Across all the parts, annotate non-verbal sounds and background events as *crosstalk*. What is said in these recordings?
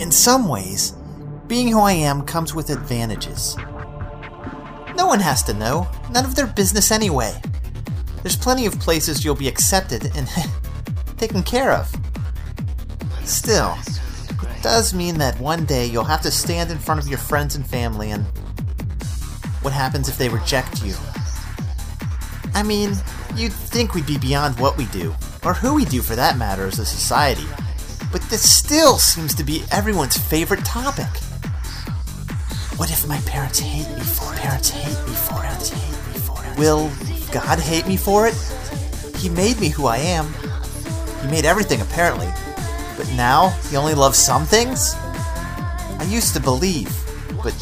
In some ways, being who I am comes with advantages. No one has to know, none of their business anyway. There's plenty of places you'll be accepted and *laughs* taken care of. Still, it does mean that one day you'll have to stand in front of your friends and family and what happens if they reject you? I mean, you'd think we'd be beyond what we do, or who we do for that matter as a society, but this still seems to be everyone's favorite topic. What if my parents hate me for it? Parents hate me for it. Hate me for it. Will God hate me for it? He made me who I am. He made everything apparently. But now he only loves some things? I used to believe, but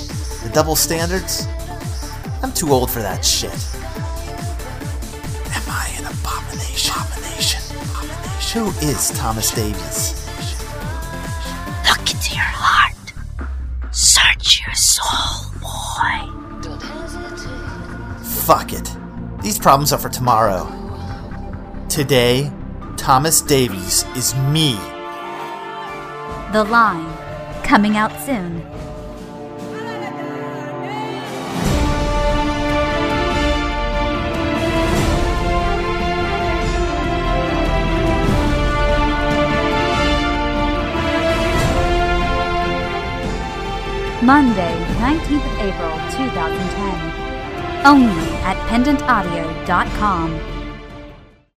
the double standards? I'm too old for that shit. Who is Thomas Davies? Look into your heart. Search your soul, boy. Fuck it. These problems are for tomorrow. Today, Thomas Davies is me. The Line, coming out soon. Monday, 19th of April 2010. Only at pendantaudio.com.